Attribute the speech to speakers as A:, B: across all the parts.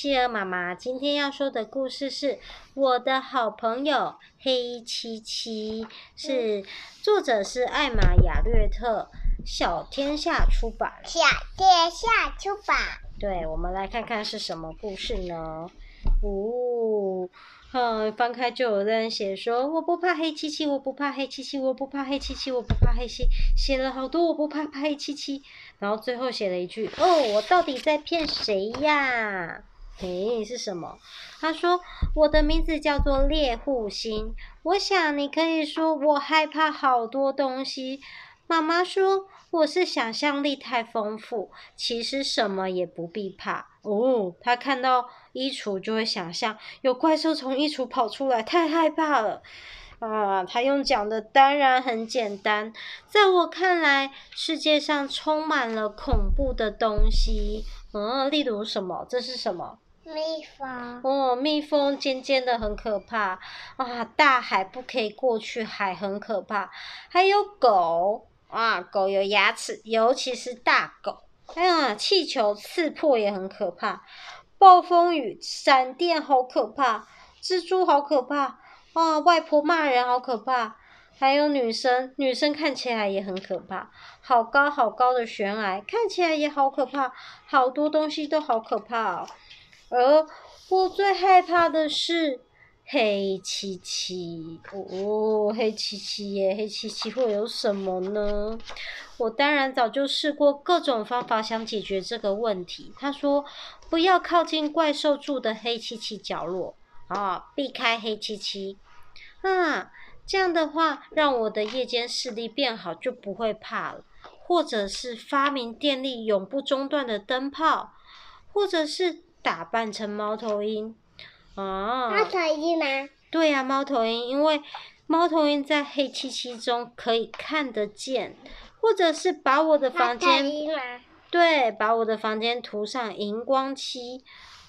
A: 企鹅妈妈今天要说的故事是我的好朋友黑漆漆，是作者是艾玛雅略特，小天下出版。
B: 小天下出版。
A: 对，我们来看看是什么故事呢？哦。嗯，翻开就有人写说，我不怕黑漆漆，我不怕黑漆漆，我不怕黑漆漆，我不怕黑漆，写了好多我不怕黑漆漆，然后最后写了一句，哦，我到底在骗谁呀？诶，是什么？他说，我的名字叫做猎户星，我想你可以说我害怕好多东西。妈妈说我是想象力太丰富，其实什么也不必怕。哦，他看到衣橱就会想象有怪兽从衣橱跑出来，太害怕了。啊，他用讲的当然很简单，在我看来，世界上充满了恐怖的东西。嗯，例如什么？这是什么？
B: 蜜蜂。
A: 哦，蜜蜂尖尖的很可怕。啊，大海不可以过去，海很可怕。还有狗。啊，狗有牙齿，尤其是大狗。哎呀，气球刺破也很可怕。暴风雨、闪电好可怕。蜘蛛好可怕。啊，外婆骂人好可怕。还有女生，女生看起来也很可怕。好高好高的悬崖，看起来也好可怕。好多东西都好可怕哦。而我最害怕的是。黑漆漆哦，黑漆漆耶，黑漆漆会有什么呢？我当然早就试过各种方法想解决这个问题。他说：“不要靠近怪兽住的黑漆漆角落啊，避开黑漆漆啊，这样的话让我的夜间视力变好，就不会怕了。或者是发明电力永不中断的灯泡，或者是打扮成猫头鹰。”啊，
B: 猫头鹰吗？
A: 对呀、啊，猫头鹰，因为猫头鹰在黑漆漆中可以看得见，或者是把我的房间，对，把我的房间涂上荧光漆，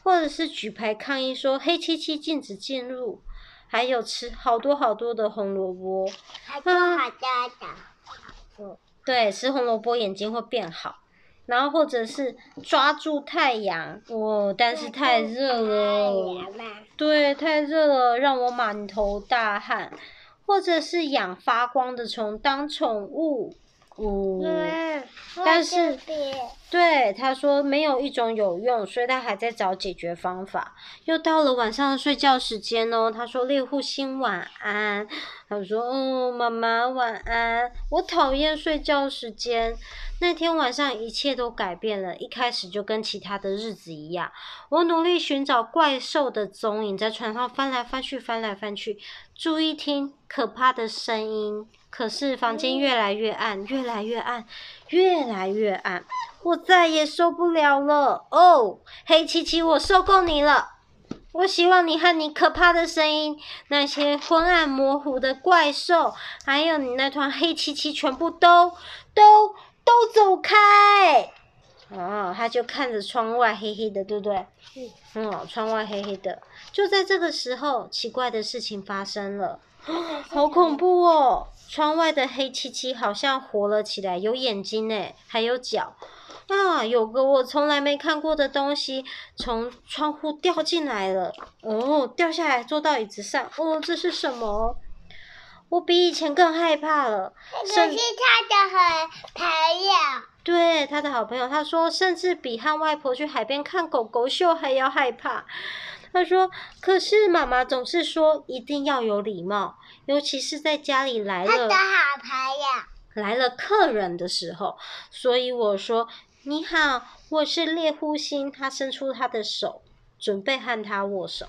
A: 或者是举牌抗议说黑漆漆禁止进入，还有吃好多好多的红萝卜，
B: 好多好多的，
A: 嗯，对，吃红萝卜眼睛会变好。然后或者是抓住太阳，哦，但是太热了，对，太热了，让我满头大汗。或者是养发光的虫当宠物，哦，但是，对，他说没有一种有用，所以他还在找解决方法。又到了晚上睡觉时间哦，他说猎户星晚安。他说：“嗯，妈妈晚安。我讨厌睡觉时间。那天晚上一切都改变了，一开始就跟其他的日子一样。我努力寻找怪兽的踪影，在床上翻来翻去，翻来翻去，注意听可怕的声音。可是房间越来越暗，越来越暗，越来越暗。我再也受不了了。哦，黑漆漆，我受够你了。”我希望你和你可怕的声音，那些昏暗模糊的怪兽，还有你那团黑漆漆，全部都都都走开。哦，他就看着窗外黑黑的，对不对？嗯，窗外黑黑的。就在这个时候，奇怪的事情发生了，好恐怖哦！窗外的黑漆漆好像活了起来，有眼睛呢，还有脚。啊，有个我从来没看过的东西从窗户掉进来了。哦，掉下来坐到椅子上。哦，这是什么？我比以前更害怕了。
B: 可是他的好朋友。
A: 对，他的好朋友。他说，甚至比和外婆去海边看狗狗秀还要害怕。他说，可是妈妈总是说一定要有礼貌，尤其是在家里来了。
B: 他的好朋友。
A: 来了客人的时候，所以我说。你好，我是猎户星。他伸出他的手，准备和他握手。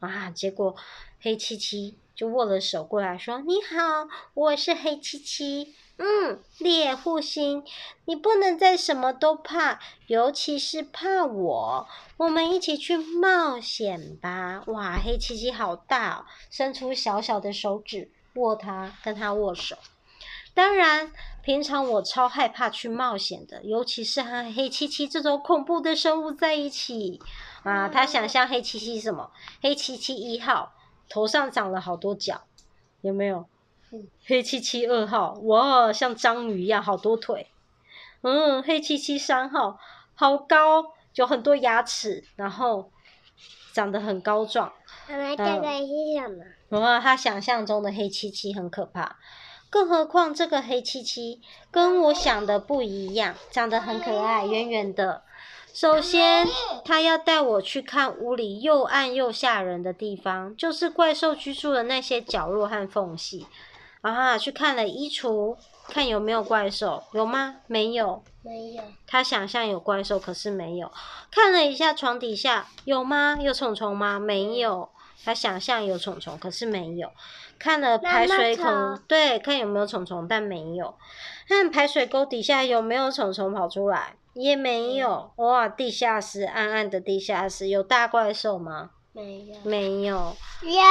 A: 啊，结果黑漆漆就握了手过来说：“你好，我是黑漆漆。嗯，猎户星，你不能再什么都怕，尤其是怕我。我们一起去冒险吧！”哇，黑漆漆好大哦，伸出小小的手指握他，跟他握手。当然，平常我超害怕去冒险的，尤其是和黑漆漆这种恐怖的生物在一起。啊，他想象黑漆漆什么？黑漆漆一号头上长了好多角，有没有？黑漆漆二号，哇，像章鱼一样好多腿。嗯，黑漆漆三号好高，有很多牙齿，然后长得很高壮。
B: 妈妈，这个是什么？
A: 然后他想象中的黑漆漆很可怕，更何况这个黑漆漆跟我想的不一样，长得很可爱，圆圆的。首先，他要带我去看屋里又暗又吓人的地方，就是怪兽居住的那些角落和缝隙。然后去看了衣橱，看有没有怪兽，有吗？没有，
B: 没有。
A: 他想象有怪兽，可是没有。看了一下床底下，有吗？有虫虫吗？没有。他想象有虫虫，可是没有。看了排水孔，对，看有没有虫虫，但没有。看排水沟底下有没有虫虫跑出来。也没有哇！地下室暗暗的地下室有大怪兽吗？
B: 没有，
A: 没有，
B: 有，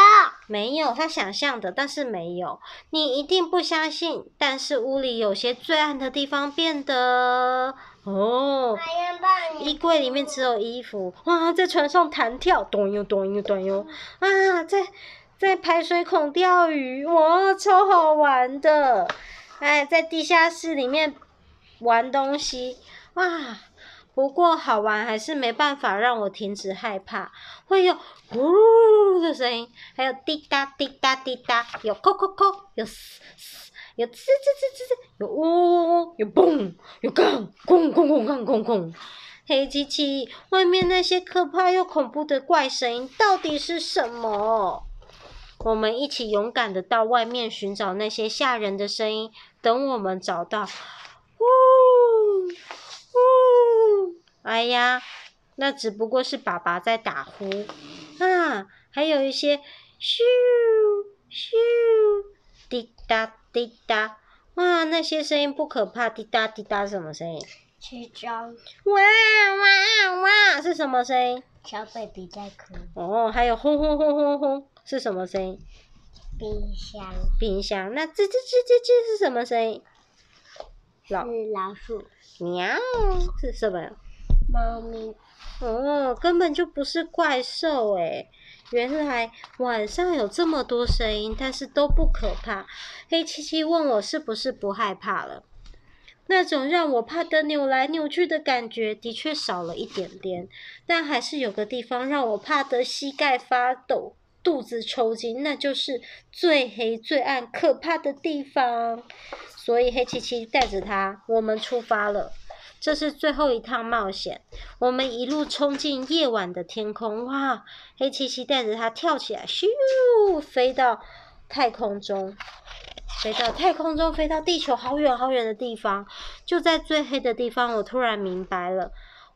A: 没有。他想象的，但是没有。你一定不相信，但是屋里有些最暗的地方变得哦，衣柜里面只有衣服哇，在船上弹跳，咚呦咚呦咚呦啊，在在排水孔钓鱼哇，超好玩的。哎，在地下室里面玩东西。哇，不过好玩还是没办法让我停止害怕。会有呼的声音，还有滴答滴答滴答，有扣扣扣，有嘶嘶，有吱吱吱吱，有呜呜呜，有嘣，有杠咣咣咣咣咣咣。黑漆漆，外面那些可怕又恐怖的怪声音到底是什么？我们一起勇敢的到外面寻找那些吓人的声音。等我们找到，呜。呜，哎呀，那只不过是爸爸在打呼啊！还有一些咻咻，滴答滴答，哇，那些声音不可怕，滴答滴答是什么声音？
B: 起床。
A: 哇哇哇，是什么声音？
B: 小 baby 在哭。
A: 哦，还有轰轰轰轰轰，是什么声音？
B: 冰箱。
A: 冰箱，那吱吱吱吱吱是什么声音？
B: 老是老鼠。
A: 喵，是什么？
B: 猫咪。
A: 哦，根本就不是怪兽诶，原来晚上有这么多声音，但是都不可怕。黑漆漆问我是不是不害怕了？那种让我怕得扭来扭去的感觉的确少了一点点，但还是有个地方让我怕得膝盖发抖、肚子抽筋，那就是最黑、最暗、可怕的地方。所以黑漆漆带着他，我们出发了。这是最后一趟冒险，我们一路冲进夜晚的天空。哇！黑漆漆带着它跳起来，咻，飞到太空中，飞到太空中，飞到地球好远好远的地方。就在最黑的地方，我突然明白了。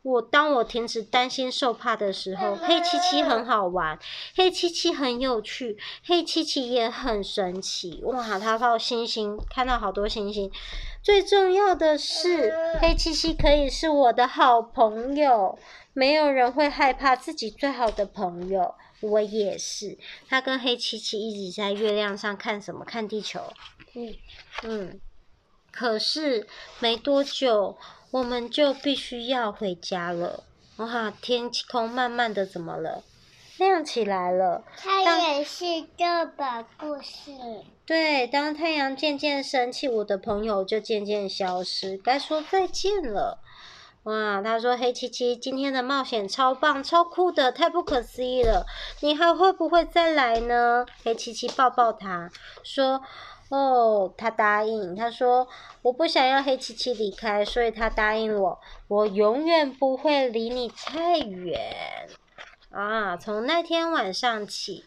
A: 我当我停止担心受怕的时候，黑漆漆很好玩，黑漆漆很有趣，黑漆漆也很神奇。哇，他到星星，看到好多星星。最重要的是，黑漆漆可以是我的好朋友。没有人会害怕自己最好的朋友，我也是。他跟黑漆漆一直在月亮上看什么？看地球。嗯嗯。可是没多久。我们就必须要回家了。哇，天空慢慢的怎么了？亮起来了。
B: 它也是这本故事。
A: 对，当太阳渐渐升起，我的朋友就渐渐消失，该说再见了。哇，他说：“黑漆漆，今天的冒险超棒、超酷的，太不可思议了！你还会不会再来呢？”黑漆漆抱抱他，说。哦，他答应。他说：“我不想要黑漆漆离开，所以他答应我，我永远不会离你太远。”啊，从那天晚上起，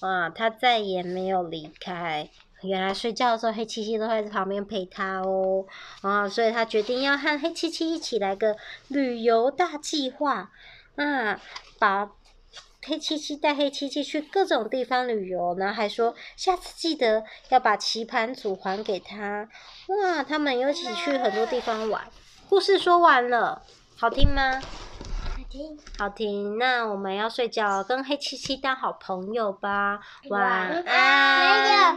A: 啊，他再也没有离开。原来睡觉的时候，黑漆漆都会在旁边陪他哦。啊，所以他决定要和黑漆漆一起来个旅游大计划。啊，把。黑漆漆带黑漆漆去各种地方旅游，然后还说下次记得要把棋盘组还给他。哇，他们一起去很多地方玩。故事说完了，好听吗？
B: 好听。
A: 好听，那我们要睡觉，跟黑漆漆当好朋友吧。晚安。
B: 晚安。